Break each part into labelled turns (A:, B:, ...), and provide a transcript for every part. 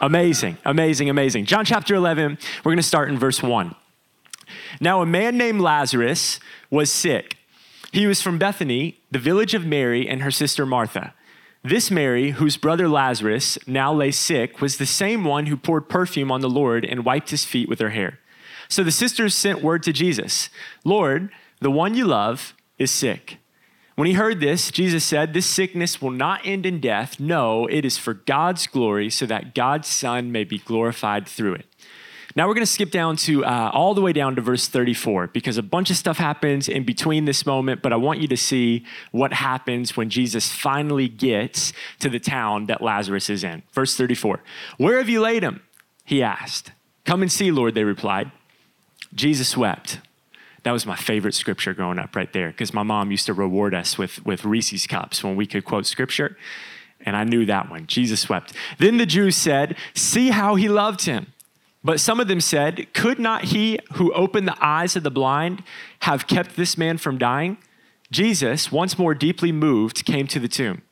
A: Amazing, amazing, amazing. John chapter 11, we're going to start in verse 1. Now, a man named Lazarus was sick. He was from Bethany, the village of Mary and her sister Martha. This Mary, whose brother Lazarus now lay sick, was the same one who poured perfume on the Lord and wiped his feet with her hair. So the sisters sent word to Jesus Lord, the one you love is sick. When he heard this, Jesus said, This sickness will not end in death. No, it is for God's glory, so that God's Son may be glorified through it. Now we're going to skip down to uh, all the way down to verse 34 because a bunch of stuff happens in between this moment, but I want you to see what happens when Jesus finally gets to the town that Lazarus is in. Verse 34 Where have you laid him? He asked. Come and see, Lord, they replied. Jesus wept. That was my favorite scripture growing up right there because my mom used to reward us with, with Reese's cups when we could quote scripture. And I knew that one. Jesus wept. Then the Jews said, See how he loved him. But some of them said, Could not he who opened the eyes of the blind have kept this man from dying? Jesus, once more deeply moved, came to the tomb.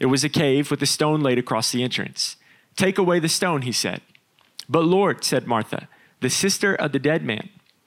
A: It was a cave with a stone laid across the entrance. Take away the stone, he said. But Lord, said Martha, the sister of the dead man,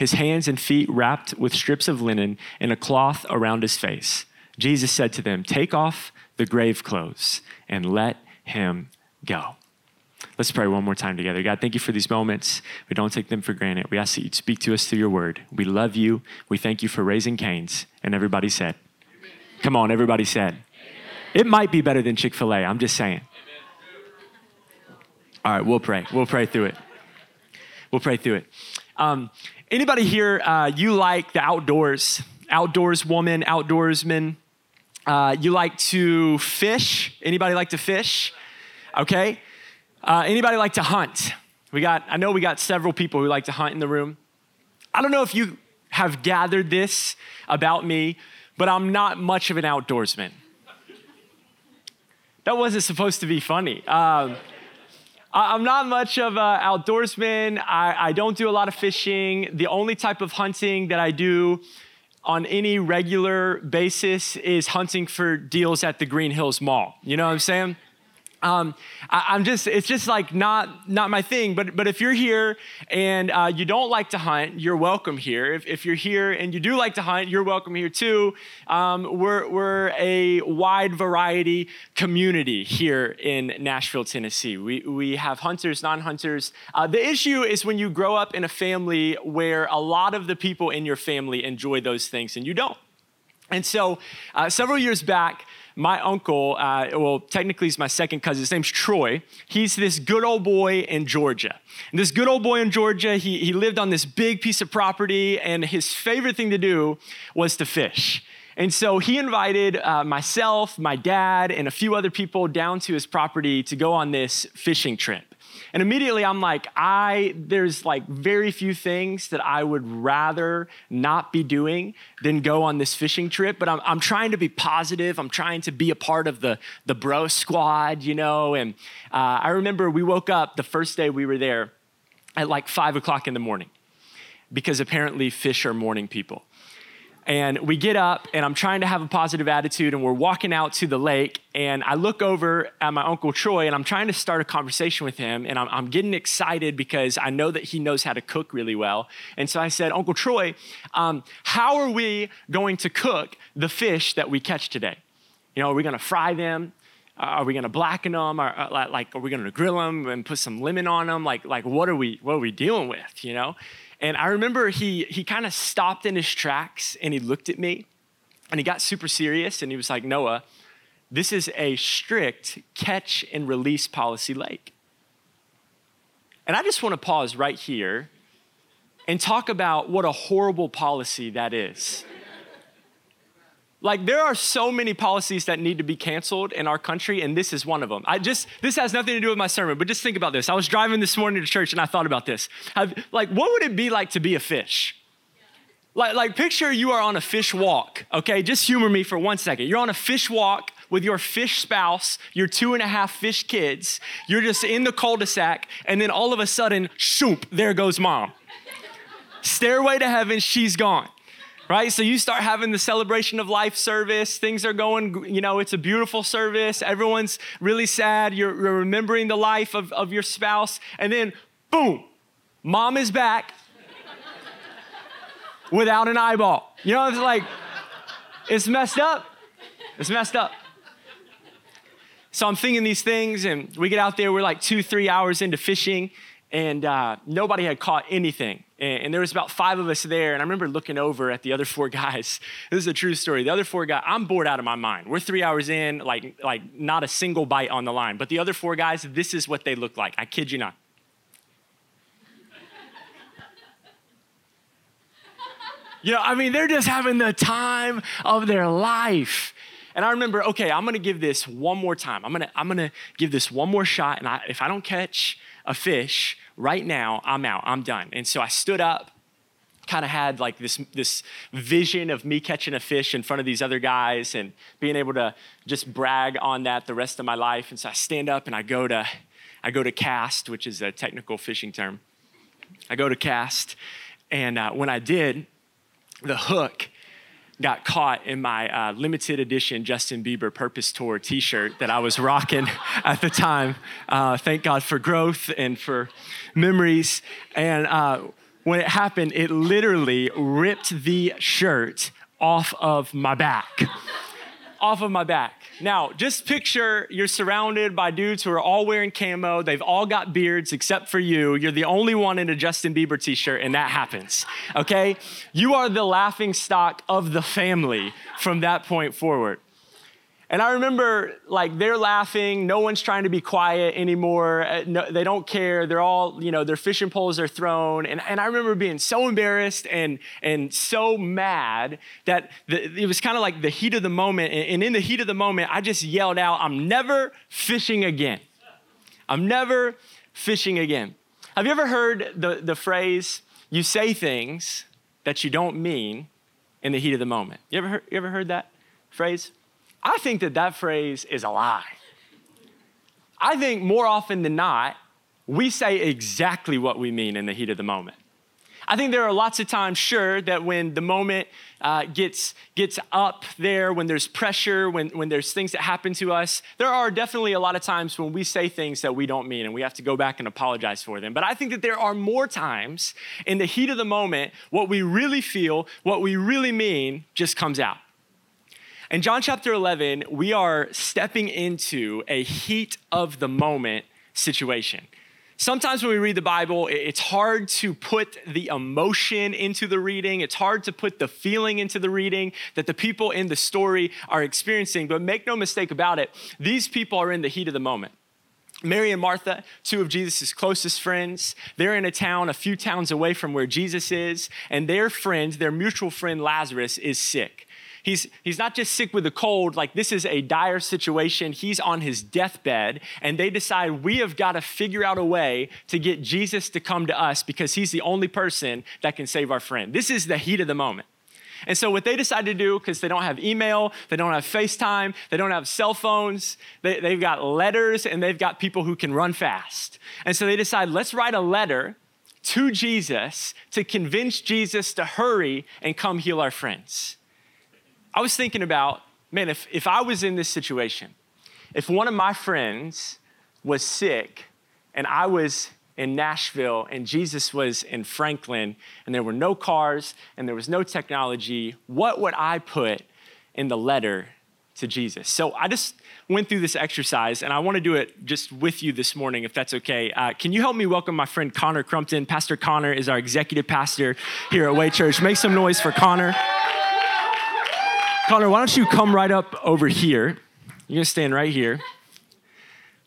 A: his hands and feet wrapped with strips of linen and a cloth around his face. Jesus said to them, Take off the grave clothes and let him go. Let's pray one more time together. God, thank you for these moments. We don't take them for granted. We ask that you speak to us through your word. We love you. We thank you for Raising Cane's. And everybody said, Amen. Come on, everybody said. Amen. It might be better than Chick fil A. I'm just saying. Amen. All right, we'll pray. We'll pray through it. We'll pray through it. Um, Anybody here, uh, you like the outdoors? Outdoors woman, outdoorsman? Uh, you like to fish? Anybody like to fish? Okay. Uh, anybody like to hunt? We got, I know we got several people who like to hunt in the room. I don't know if you have gathered this about me, but I'm not much of an outdoorsman. That wasn't supposed to be funny. Um, I'm not much of an outdoorsman. I, I don't do a lot of fishing. The only type of hunting that I do on any regular basis is hunting for deals at the Green Hills Mall. You know what I'm saying? Um, I, am just, it's just like not, not my thing. But, but if you're here and uh, you don't like to hunt, you're welcome here. If, if you're here and you do like to hunt, you're welcome here too. Um, we're, we're a wide variety community here in Nashville, Tennessee. We, we have hunters, non hunters. Uh, the issue is when you grow up in a family where a lot of the people in your family enjoy those things and you don't. And so, uh, several years back, my uncle, uh, well, technically he's my second cousin. His name's Troy. He's this good old boy in Georgia. And this good old boy in Georgia, he, he lived on this big piece of property, and his favorite thing to do was to fish. And so he invited uh, myself, my dad, and a few other people down to his property to go on this fishing trip. And immediately I'm like, I, there's like very few things that I would rather not be doing than go on this fishing trip. But I'm, I'm trying to be positive. I'm trying to be a part of the, the bro squad, you know. And uh, I remember we woke up the first day we were there at like five o'clock in the morning because apparently fish are morning people. And we get up, and I'm trying to have a positive attitude, and we're walking out to the lake. And I look over at my Uncle Troy, and I'm trying to start a conversation with him. And I'm, I'm getting excited because I know that he knows how to cook really well. And so I said, Uncle Troy, um, how are we going to cook the fish that we catch today? You know, are we going to fry them? are we going to blacken them? Or, uh, like, are we going to grill them and put some lemon on them? Like, like what are we, what are we dealing with? You know? And I remember he, he kind of stopped in his tracks and he looked at me and he got super serious and he was like, Noah, this is a strict catch and release policy lake. And I just want to pause right here and talk about what a horrible policy that is. Like there are so many policies that need to be canceled in our country, and this is one of them. I just this has nothing to do with my sermon, but just think about this. I was driving this morning to church and I thought about this. Have, like, what would it be like to be a fish? Like, like picture you are on a fish walk, okay? Just humor me for one second. You're on a fish walk with your fish spouse, your two and a half fish kids. You're just in the cul-de-sac, and then all of a sudden, shoop, there goes mom. Stairway to heaven, she's gone right? So you start having the celebration of life service. Things are going, you know, it's a beautiful service. Everyone's really sad. You're, you're remembering the life of, of your spouse. And then, boom, mom is back without an eyeball. You know, it's like, it's messed up. It's messed up. So I'm thinking these things, and we get out there, we're like two, three hours into fishing, and uh, nobody had caught anything. And, there was about five of us there, and I remember looking over at the other four guys. This is a true story. The other four guys, I'm bored out of my mind. We're three hours in, like, like not a single bite on the line. But the other four guys, this is what they look like. I kid you not. you know, I mean, they're just having the time of their life. And I remember, okay, I'm gonna give this one more time. I'm gonna, I'm gonna give this one more shot, and I, if I don't catch a fish right now, I'm out, I'm done. And so I stood up, kind of had like this, this vision of me catching a fish in front of these other guys and being able to just brag on that the rest of my life. And so I stand up and I go to, I go to cast, which is a technical fishing term. I go to cast, and uh, when I did, the hook got caught in my uh, limited edition Justin Bieber Purpose Tour t shirt that I was rocking at the time. Uh, thank God for growth and for memories. And uh, when it happened, it literally ripped the shirt off of my back. Off of my back. Now, just picture you're surrounded by dudes who are all wearing camo. They've all got beards except for you. You're the only one in a Justin Bieber t shirt, and that happens, okay? You are the laughing stock of the family from that point forward. And I remember like they're laughing, no one's trying to be quiet anymore. Uh, no, they don't care. They're all, you know, their fishing poles are thrown. And, and I remember being so embarrassed and, and so mad that the, it was kind of like the heat of the moment. And, in the heat of the moment, I just yelled out, I'm never fishing again. I'm never fishing again. Have you ever heard the, the phrase, you say things that you don't mean in the heat of the moment? You ever heard, you ever heard that phrase? I think that that phrase is a lie. I think more often than not, we say exactly what we mean in the heat of the moment. I think there are lots of times, sure, that when the moment uh, gets, gets up there, when there's pressure, when, when there's things that happen to us, there are definitely a lot of times when we say things that we don't mean and we have to go back and apologize for them. But I think that there are more times in the heat of the moment, what we really feel, what we really mean just comes out. In John chapter 11, we are stepping into a heat of the moment situation. Sometimes when we read the Bible, it's hard to put the emotion into the reading. It's hard to put the feeling into the reading that the people in the story are experiencing. But make no mistake about it, these people are in the heat of the moment. Mary and Martha, two of Jesus' closest friends, they're in a town a few towns away from where Jesus is, and their friend, their mutual friend Lazarus, is sick. He's, he's not just sick with a cold, like this is a dire situation. He's on his deathbed, and they decide we have got to figure out a way to get Jesus to come to us because he's the only person that can save our friend. This is the heat of the moment. And so, what they decide to do, because they don't have email, they don't have FaceTime, they don't have cell phones, they, they've got letters, and they've got people who can run fast. And so, they decide, let's write a letter to Jesus to convince Jesus to hurry and come heal our friends. I was thinking about, man, if, if I was in this situation, if one of my friends was sick and I was in Nashville and Jesus was in Franklin and there were no cars and there was no technology, what would I put in the letter to Jesus? So I just went through this exercise and I want to do it just with you this morning, if that's okay. Uh, can you help me welcome my friend Connor Crumpton? Pastor Connor is our executive pastor here at Way Church. Make some noise for Connor. Connor, why don't you come right up over here? You're gonna stand right here.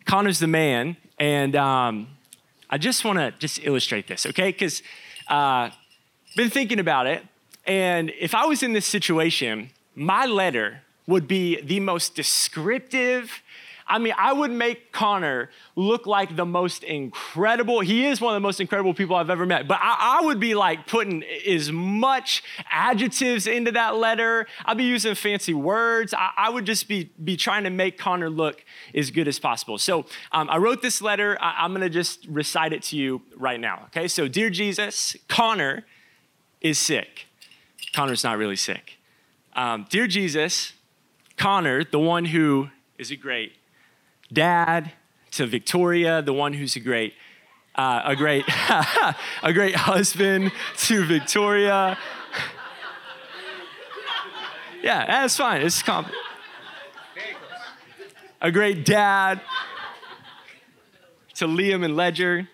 A: Connor's the man, and um, I just want to just illustrate this, okay? Because uh, been thinking about it, and if I was in this situation, my letter would be the most descriptive. I mean, I would make Connor look like the most incredible. He is one of the most incredible people I've ever met. But I, I, would be like putting as much adjectives into that letter. I'd be using fancy words. I, I would just be, be trying to make Connor look as good as possible. So um, I wrote this letter. I, I'm going to just recite it to you right now. Okay. So, Dear Jesus, Connor is sick. Connor's not really sick. Um, Dear Jesus, Connor, the one who is a great dad, to Victoria, the one who's a great, uh, a great, a great husband to Victoria. yeah, that's fine. It's comp- a great dad to Liam and Ledger.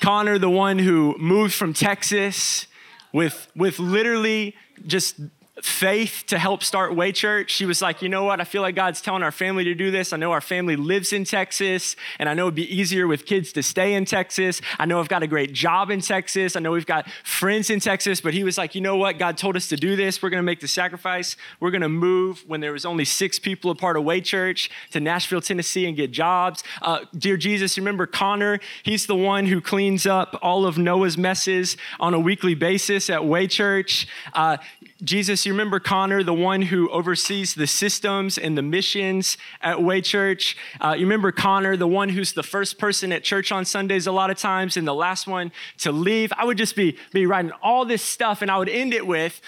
A: Connor, the one who moved from Texas with, with literally just faith to help start Way Church. She was like, you know what? I feel like God's telling our family to do this. I know our family lives in Texas, and I know it'd be easier with kids to stay in Texas. I know I've got a great job in Texas. I know we've got friends in Texas, but he was like, you know what? God told us to do this. We're going to make the sacrifice. We're going to move when there was only six people a part of Way Church to Nashville, Tennessee, and get jobs. Uh, dear Jesus, remember Connor? He's the one who cleans up all of Noah's messes on a weekly basis at Way Church. Uh, Jesus, you remember Connor, the one who oversees the systems and the missions at Way Church? Uh, you remember Connor, the one who's the first person at church on Sundays a lot of times and the last one to leave? I would just be, be writing all this stuff and I would end it with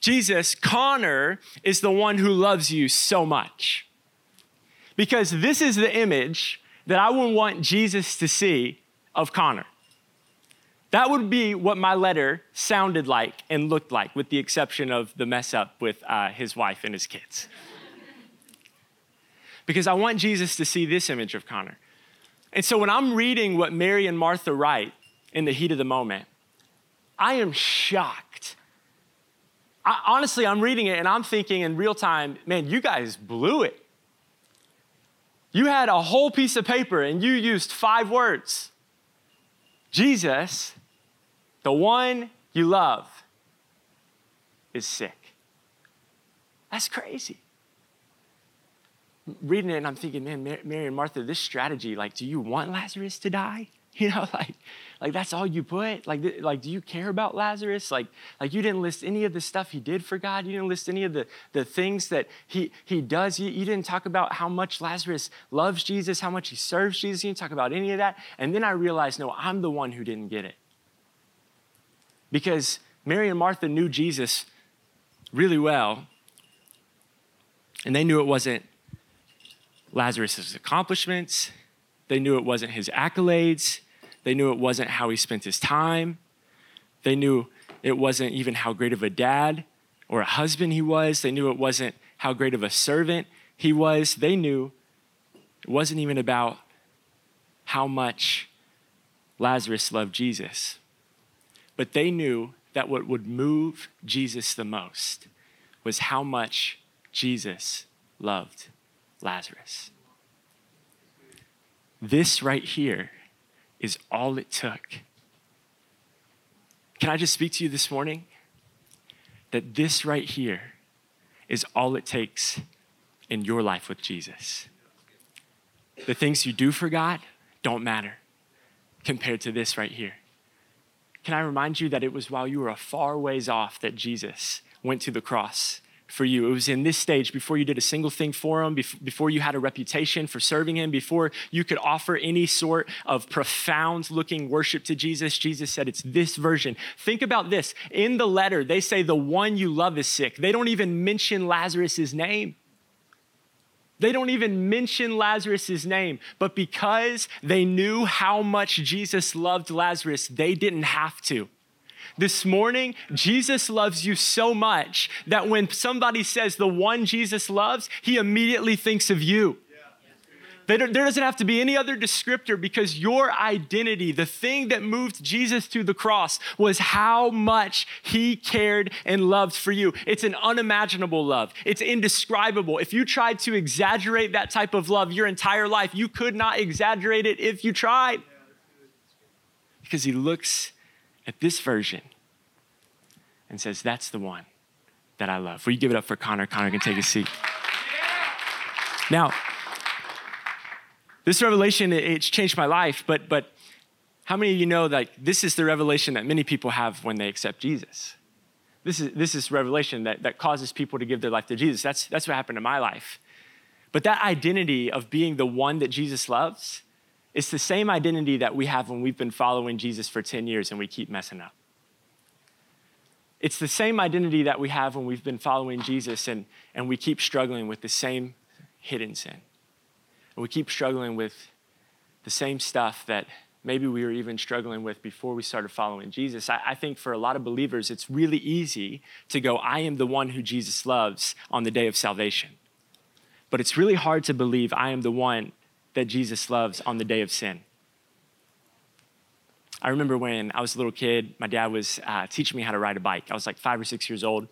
A: Jesus, Connor is the one who loves you so much. Because this is the image that I would want Jesus to see of Connor. That would be what my letter sounded like and looked like, with the exception of the mess up with uh, his wife and his kids. because I want Jesus to see this image of Connor. And so when I'm reading what Mary and Martha write in the heat of the moment, I am shocked. I, honestly, I'm reading it and I'm thinking in real time, man, you guys blew it. You had a whole piece of paper and you used five words Jesus the one you love is sick. That's crazy. Reading it and I'm thinking, man, Mary and Martha, this strategy, like, do you want Lazarus to die? You know, like, like that's all you put. Like, like, do you care about Lazarus? Like, like you didn't list any of the stuff he did for God. You didn't list any of the, the things that he he does. You, you didn't talk about how much Lazarus loves Jesus, how much he serves Jesus. You didn't talk about any of that. And then I realized, no, I'm the one who didn't get it because Mary and Martha knew Jesus really well, and they knew it wasn't Lazarus' accomplishments, they knew it wasn't his accolades, they knew it wasn't how he spent his time, they knew it wasn't even how great of a dad or a husband he was, they knew it wasn't how great of a servant he was, they knew it wasn't even about how much Lazarus loved Jesus. But they knew that what would move Jesus the most was how much Jesus loved Lazarus. This right here is all it took. Can I just speak to you this morning? That this right here is all it takes in your life with Jesus. The things you do for God don't matter compared to this right here. Can I remind you that it was while you were a far ways off that Jesus went to the cross for you? It was in this stage before you did a single thing for him, before you had a reputation for serving him, before you could offer any sort of profound looking worship to Jesus. Jesus said, It's this version. Think about this. In the letter, they say, The one you love is sick. They don't even mention Lazarus' name. They don't even mention Lazarus' name, but because they knew how much Jesus loved Lazarus, they didn't have to. This morning, Jesus loves you so much that when somebody says the one Jesus loves, he immediately thinks of you. There doesn't have to be any other descriptor because your identity, the thing that moved Jesus to the cross, was how much he cared and loved for you. It's an unimaginable love, it's indescribable. If you tried to exaggerate that type of love your entire life, you could not exaggerate it if you tried. Because he looks at this version and says, That's the one that I love. Will you give it up for Connor? Connor can take a seat. Now, this revelation, it's changed my life, but, but how many of you know that this is the revelation that many people have when they accept Jesus? This is, this is revelation that, that causes people to give their life to Jesus. That's, that's what happened in my life. But that identity of being the one that Jesus loves, it's the same identity that we have when we've been following Jesus for 10 years and we keep messing up. It's the same identity that we have when we've been following Jesus and, and we keep struggling with the same hidden sin. And we keep struggling with the same stuff that maybe we were even struggling with before we started following Jesus. I, I, think for a lot of believers, it's really easy to go, I am the one who Jesus loves on the day of salvation. But it's really hard to believe I am the one that Jesus loves on the day of sin. I remember when I was a little kid, my dad was uh, teaching me how to ride a bike. I was like five or six years old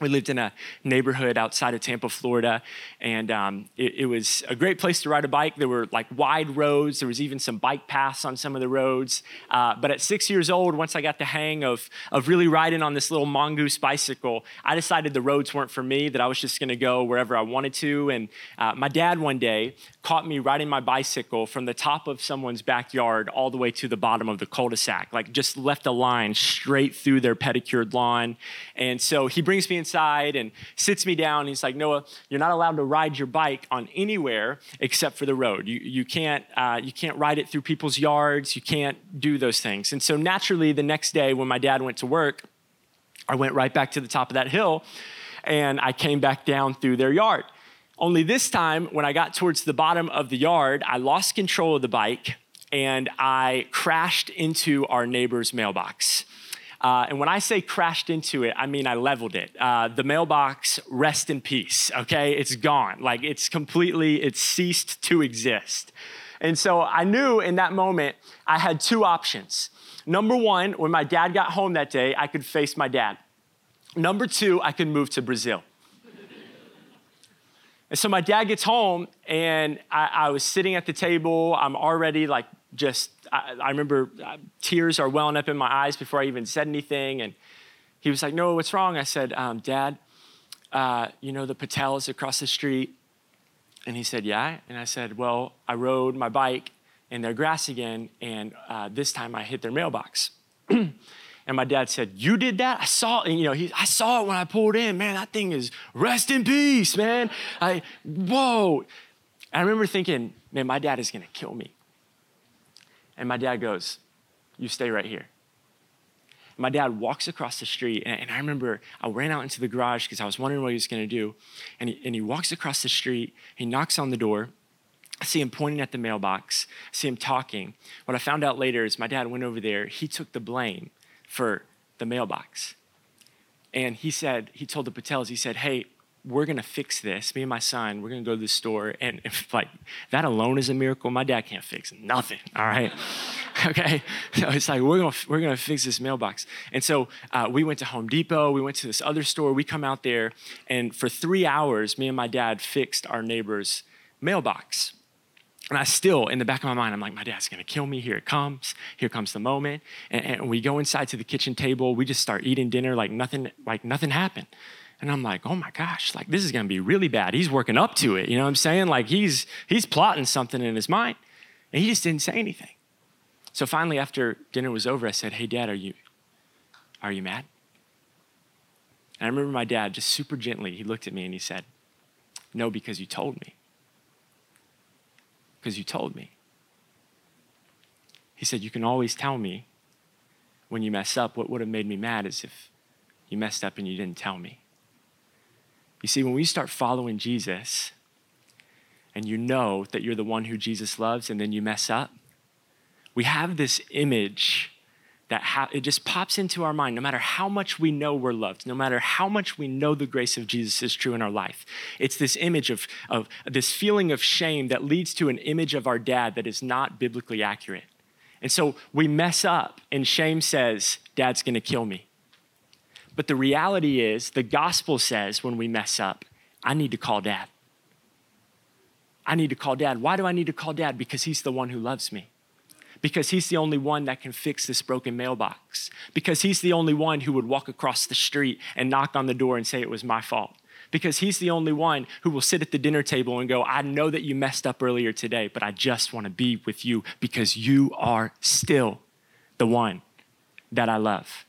A: we lived in a neighborhood outside of Tampa, Florida, and um, it, it, was a great place to ride a bike. There were like wide roads. There was even some bike paths on some of the roads. Uh, but at six years old, once I got the hang of, of really riding on this little mongoose bicycle, I decided the roads weren't for me, that I was just going to go wherever I wanted to. And uh, my dad one day caught me riding my bicycle from the top of someone's backyard all the way to the bottom of the cul-de-sac, like just left a line straight through their pedicured lawn. And so he brings me in inside and sits me down. He's like, Noah, you're not allowed to ride your bike on anywhere except for the road. You, you, can't, uh, you can't ride it through people's yards. You can't do those things. And so naturally, the next day when my dad went to work, I went right back to the top of that hill and I came back down through their yard. Only this time, when I got towards the bottom of the yard, I lost control of the bike and I crashed into our neighbor's mailbox. Uh, and when I say crashed into it, I mean I leveled it. Uh, the mailbox, rest in peace, okay? It's gone. Like it's completely, it's ceased to exist. And so I knew in that moment I had two options. Number one, when my dad got home that day, I could face my dad. Number two, I could move to Brazil. and so my dad gets home, and I, I was sitting at the table. I'm already like just, I, I remember uh, tears are welling up in my eyes before I even said anything. And he was like, No, what's wrong? I said, um, Dad, uh, you know the Patels across the street? And he said, Yeah. And I said, Well, I rode my bike in their grass again, and uh, this time I hit their mailbox. and my dad said, "You did that? I saw, and, you know, he, I saw it when I pulled in. Man, that thing is rest in peace, man. I, whoa." I remember thinking, "Man, my dad is gonna kill me." And my dad goes, You stay right here. My dad walks across the street, and, and I remember I ran out into the garage because I was wondering what he was going to do. And he, and he walks across the street, he knocks on the door. I see him pointing at the mailbox, I see him talking. What I found out later is my dad went over there, he took the blame for the mailbox. And he said, he told the Patels, he said, Hey, we're to fix this. Me and my son, we're to go to the store. And if, like, that alone is a miracle. My dad can't fix nothing. All right. okay. So it's like, we're to, we're to fix this mailbox. And so uh, we went to Home Depot. We went to this other store. We come out there. And for three hours, me and my dad fixed our neighbor's mailbox. And I still, in the back of my mind, I'm like, my dad's gonna kill me. Here it comes. Here comes the moment. And, and we go inside to the kitchen table. We just start eating dinner like nothing, like nothing happened. And I'm like, oh my gosh, like this is gonna be really bad. He's working up to it. You know what I'm saying? Like he's he's plotting something in his mind. And he just didn't say anything. So finally, after dinner was over, I said, Hey dad, are you are you mad? And I remember my dad just super gently, he looked at me and he said, No, because you told me. Because you told me. He said, You can always tell me when you mess up. What would have made me mad is if you messed up and you didn't tell me. You see, when we start following Jesus and you know that you're the one who Jesus loves and then you mess up, we have this image that ha- it just pops into our mind no matter how much we know we're loved no matter how much we know the grace of jesus is true in our life. It's this image of, of this feeling of shame that leads to an image of our dad that is not biblically accurate. And so we mess up and shame says dad's going to kill me but the reality is, the gospel says when we mess up, I need to call dad. I need to call dad. Why do I need to call dad? Because he's the one who loves me. because he's the only one that can fix this broken mailbox, because he's the only one who would walk across the street and knock on the door and say it was my fault, because he's the only one who will sit at the dinner table and go, I know that you messed up earlier today, but I just want to be with you because you are still the one that I love.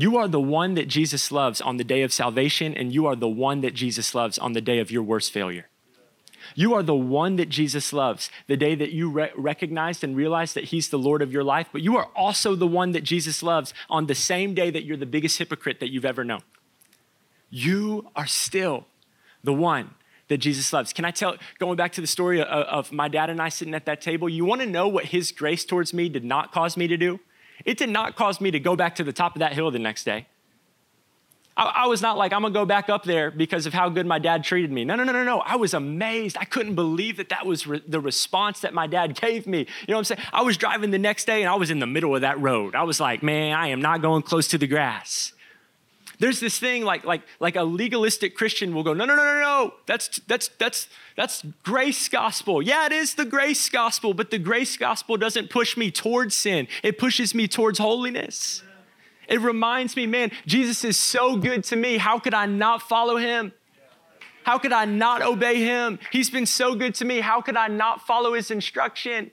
A: You are the one that Jesus loves on the day of salvation, and you are the one that Jesus loves on the day of your worst failure. You are the one that Jesus loves the day that you re- recognized and realized that He's the Lord of your life, but you are also the one that Jesus loves on the same day that you're the biggest hypocrite that you've ever known. You are still the one that Jesus loves. Can I tell, going back to the story of, of my dad and I sitting at that table, you want to know what His grace towards me did not cause me to do? It did not cause me to go back to the top of that hill the next day. I, I, was not like, I'm gonna go back up there because of how good my dad treated me. No, no, no, no, no. I was amazed. I couldn't believe that that was re- the response that my dad gave me. You know what I'm saying? I was driving the next day and I was in the middle of that road. I was like, man, I am not going close to the grass. There's this thing like, like, like a legalistic Christian will go, no, no, no, no, no. That's, that's, that's, that's grace gospel. Yeah, it is the grace gospel, but the grace gospel doesn't push me towards sin. It pushes me towards holiness. It reminds me, man, Jesus is so good to me. How could I not follow him? How could I not obey him? He's been so good to me. How could I not follow his instruction?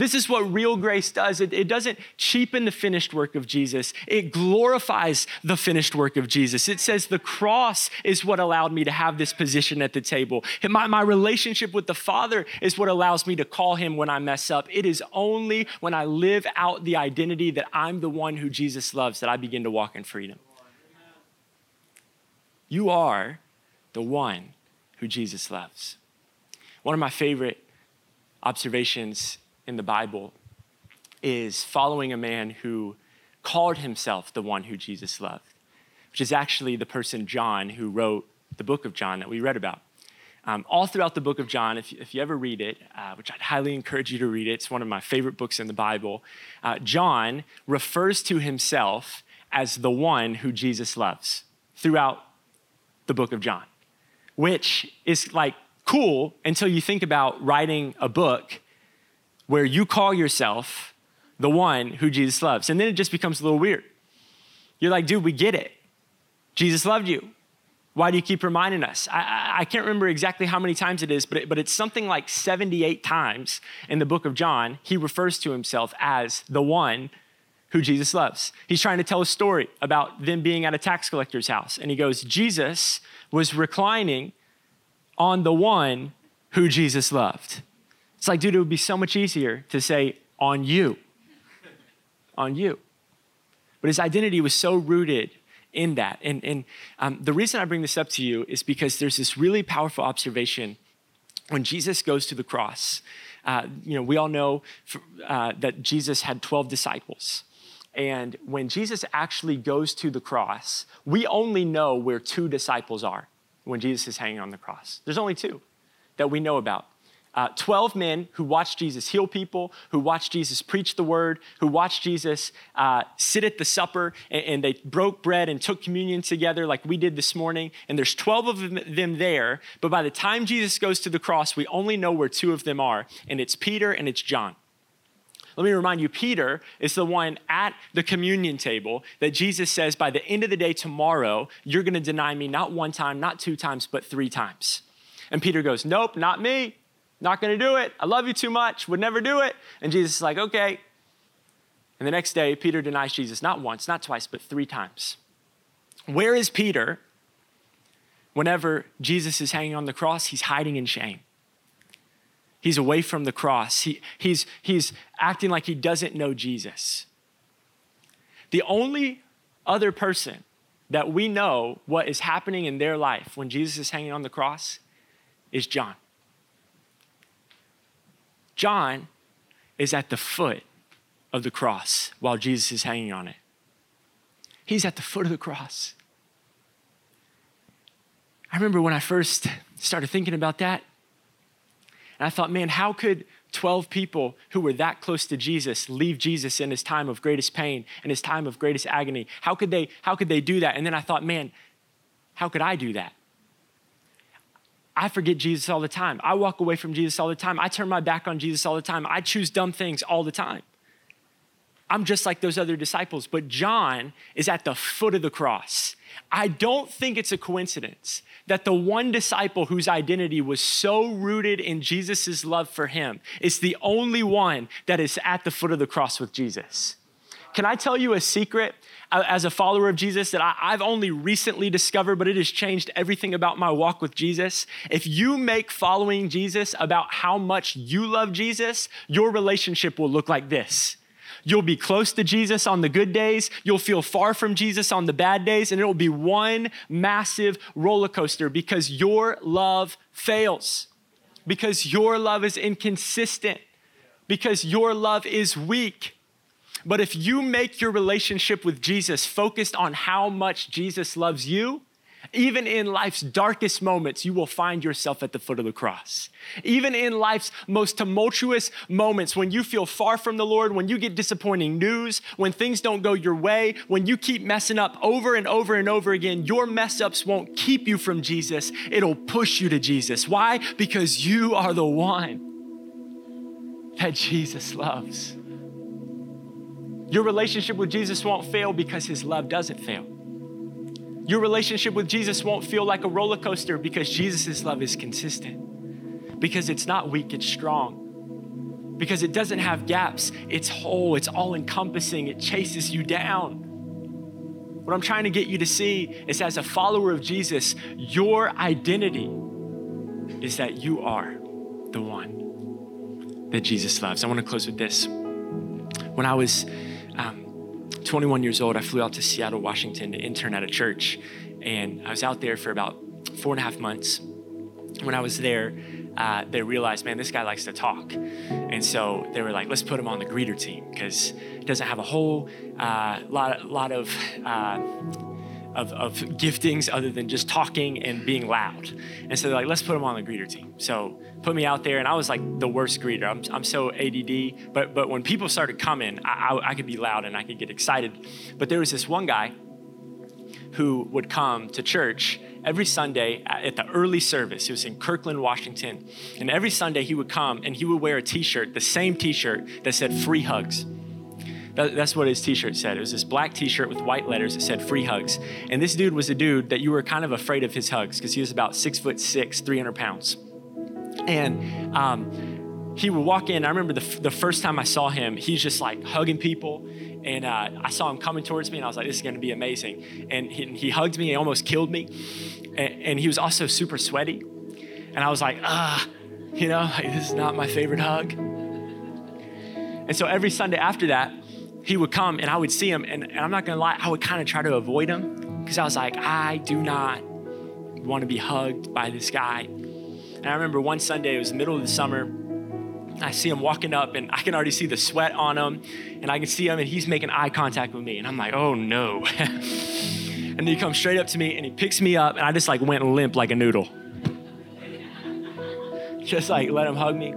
A: This is what real grace does. It, it, doesn't cheapen the finished work of Jesus, it glorifies the finished work of Jesus. It says the cross is what allowed me to have this position at the table. My, my relationship with the Father is what allows me to call him when I mess up. It is only when I live out the identity that I'm the one who Jesus loves that I begin to walk in freedom. You are the one who Jesus loves. One of my favorite observations in the Bible is following a man who called himself the one who Jesus loved, which is actually the person John who wrote the book of John that we read about. Um, all throughout the book of John, if you, if you ever read it, uh, which I'd highly encourage you to read it, it's one of my favorite books in the Bible. Uh, John refers to himself as the one who Jesus loves throughout the book of John, which is like cool until you think about writing a book where you call yourself the one who Jesus loves. And then it just becomes a little weird. You're like, dude, we get it. Jesus loved you. Why do you keep reminding us? I, I, I can't remember exactly how many times it is, but, it, but it's something like 78 times in the book of John. He refers to himself as the one who Jesus loves. He's trying to tell a story about them being at a tax collector's house. And he goes, Jesus was reclining on the one who Jesus loved. It's like, dude, it would be so much easier to say, on you. on you. But his identity was so rooted in that. And, and um, the reason I bring this up to you is because there's this really powerful observation when Jesus goes to the cross. Uh, you know, we all know uh, that Jesus had 12 disciples. And when Jesus actually goes to the cross, we only know where two disciples are when Jesus is hanging on the cross. There's only two that we know about uh, 12 men who watched Jesus heal people, who watched Jesus preach the word, who watched Jesus uh, sit at the supper, and, and, they broke bread and took communion together like we did this morning. And there's 12 of them there, but by the time Jesus goes to the cross, we only know where two of them are, and it's Peter and it's John. Let me remind you, Peter is the one at the communion table that Jesus says, by the end of the day tomorrow, you're going to deny me not one time, not two times, but three times. And Peter goes, Nope, not me. Not going to do it. I love you too much. Would never do it. And Jesus is like, okay. And the next day, Peter denies Jesus not once, not twice, but three times. Where is Peter whenever Jesus is hanging on the cross? He's hiding in shame. He's away from the cross. He, he's, he's acting like he doesn't know Jesus. The only other person that we know what is happening in their life when Jesus is hanging on the cross is John. John is at the foot of the cross while Jesus is hanging on it. He's at the foot of the cross. I remember when I first started thinking about that, and I thought, man, how could 12 people who were that close to Jesus leave Jesus in his time of greatest pain and his time of greatest agony? How could they, how could they do that? And then I thought, man, how could I do that? I forget Jesus all the time. I walk away from Jesus all the time. I turn my back on Jesus all the time. I choose dumb things all the time. I'm just like those other disciples. But John is at the foot of the cross. I don't think it's a coincidence that the one disciple whose identity was so rooted in Jesus' love for him is the only one that is at the foot of the cross with Jesus. Can I tell you a secret uh, as a follower of Jesus that I, have only recently discovered, but it has changed everything about my walk with Jesus? If you make following Jesus about how much you love Jesus, your relationship will look like this. You'll be close to Jesus on the good days. You'll feel far from Jesus on the bad days. And it will be one massive roller coaster because your love fails, because your love is inconsistent, because your love is weak. But if you make your relationship with Jesus focused on how much Jesus loves you, even in life's darkest moments, you will find yourself at the foot of the cross. Even in life's most tumultuous moments, when you feel far from the Lord, when you get disappointing news, when things don't go your way, when you keep messing up over and over and over again, your mess ups won't keep you from Jesus. It'll push you to Jesus. Why? Because you are the one that Jesus loves. Your relationship with Jesus won't fail because his love doesn't fail. Your relationship with Jesus won't feel like a roller coaster because Jesus' love is consistent. Because it's not weak, it's strong. Because it doesn't have gaps, it's whole, it's all encompassing, it chases you down. What I'm trying to get you to see is as a follower of Jesus, your identity is that you are the one that Jesus loves. I want to close with this. When I was um, 21 years old, I flew out to Seattle, Washington to intern at a church. And I was out there for about four and a half months. When I was there, uh, they realized, man, this guy likes to talk. And so they were like, let's put him on the greeter team because he doesn't have a whole uh, lot, lot of. Uh, of, of giftings other than just talking and being loud. And so they're like, let's put him on the greeter team. So put me out there, and I was like the worst greeter. I'm, I'm so ADD, but but when people started coming, I, I, I could be loud and I could get excited. But there was this one guy who would come to church every Sunday at the early service. He was in Kirkland, Washington. And every Sunday he would come and he would wear a t shirt, the same t shirt that said free hugs. That's what his t-shirt said. It was this black t-shirt with white letters that said free hugs. And this dude was a dude that you were kind of afraid of his hugs because he was about six foot six, 300 pounds. And um, he would walk in. I remember the, the first time I saw him, he's just like hugging people. And uh, I saw him coming towards me, and I was like, this is going to be amazing. And he, he, hugged me, he almost killed me. And, and, he was also super sweaty. And I was like, ah, you know, like, this is not my favorite hug. And so every Sunday after that, he would come and I would see him, and, and I'm not gonna lie, I would kind of try to avoid him because I was like, I do not want to be hugged by this guy. And I remember one Sunday, it was the middle of the summer. I see him walking up, and I can already see the sweat on him, and I can see him, and he's making eye contact with me, and I'm like, oh no. and he comes straight up to me, and he picks me up, and I just like went limp like a noodle. just like let him hug me.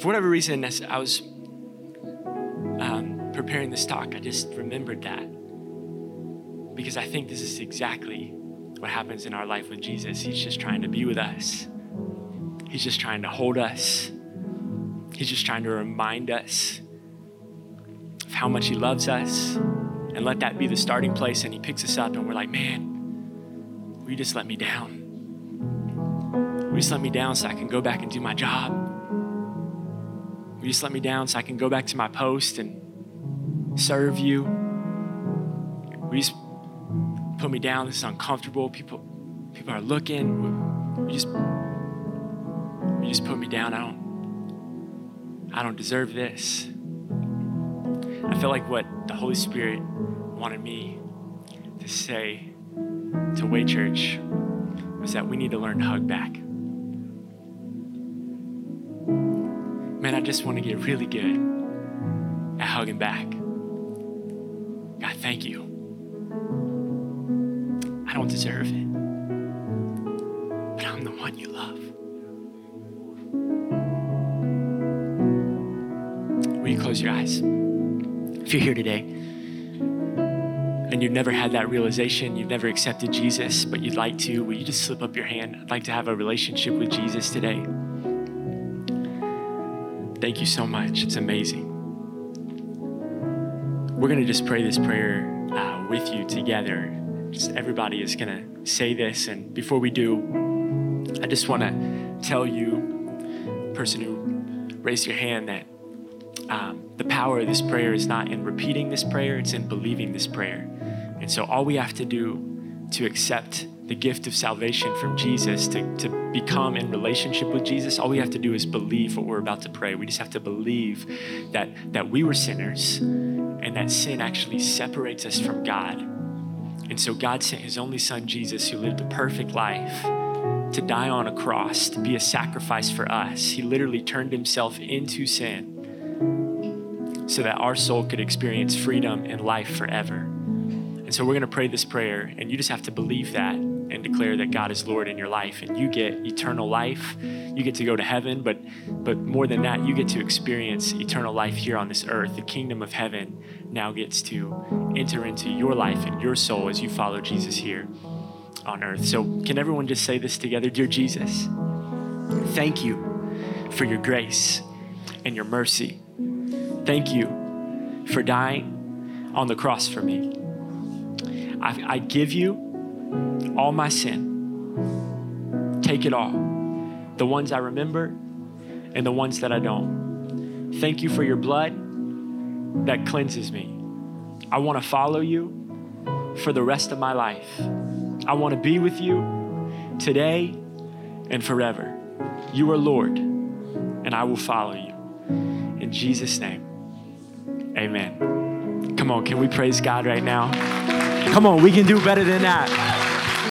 A: For whatever reason, I was um, preparing this talk, I just remembered that because I think this is exactly what happens in our life with Jesus. He's just trying to be with us, He's just trying to hold us, He's just trying to remind us of how much He loves us. And let that be the starting place. And He picks us up, and we're like, man, will you just let me down? Will you just let me down so I can go back and do my job? You just let me down so I can go back to my post and serve you? You just put me down? This is uncomfortable. People, people are looking. You just, you just put me down? I don't, I don't deserve this. I feel like what the Holy Spirit wanted me to say to Way Church was that we need to learn to hug back. Just want to get really good at hugging back. God, thank you. I don't deserve it, but I'm the one you love. Will you close your eyes? If you're here today, and you've never had that realization, you've never accepted Jesus, but you'd like to, will you just slip up your hand? I'd like to have a relationship with Jesus today. Thank you so much. It's amazing. We're going to just pray this prayer uh, with you together. Just everybody is going to say this. And before we do, I just want to tell you, person who raised your hand, that um, the power of this prayer is not in repeating this prayer, it's in believing this prayer. And so all we have to do to accept the gift of salvation from Jesus, to, to become in relationship with Jesus, all we have to do is believe what we're about to pray. We just have to believe that, that we were sinners and that sin actually separates us from God. And so God sent his only son, Jesus, who lived a perfect life to die on a cross, to be a sacrifice for us. He literally turned himself into sin so that our soul could experience freedom and life forever. And so we're going to pray this prayer, and you just have to believe that and declare that God is Lord in your life and you get eternal life. You get to go to heaven, but but more than that, you get to experience eternal life here on this earth. The kingdom of heaven now gets to enter into your life and your soul as you follow Jesus here on earth. So, can everyone just say this together? Dear Jesus, thank you for your grace and your mercy. Thank you for dying on the cross for me. I, I give you all my sin. Take it all. The ones I remember and the ones that I don't. Thank you for your blood that cleanses me. I want to follow you for the rest of my life. I want to be with you today and forever. You are Lord, and I will follow you. In Jesus' name, amen. Come on, can we praise God right now? Come on, we can do better than that.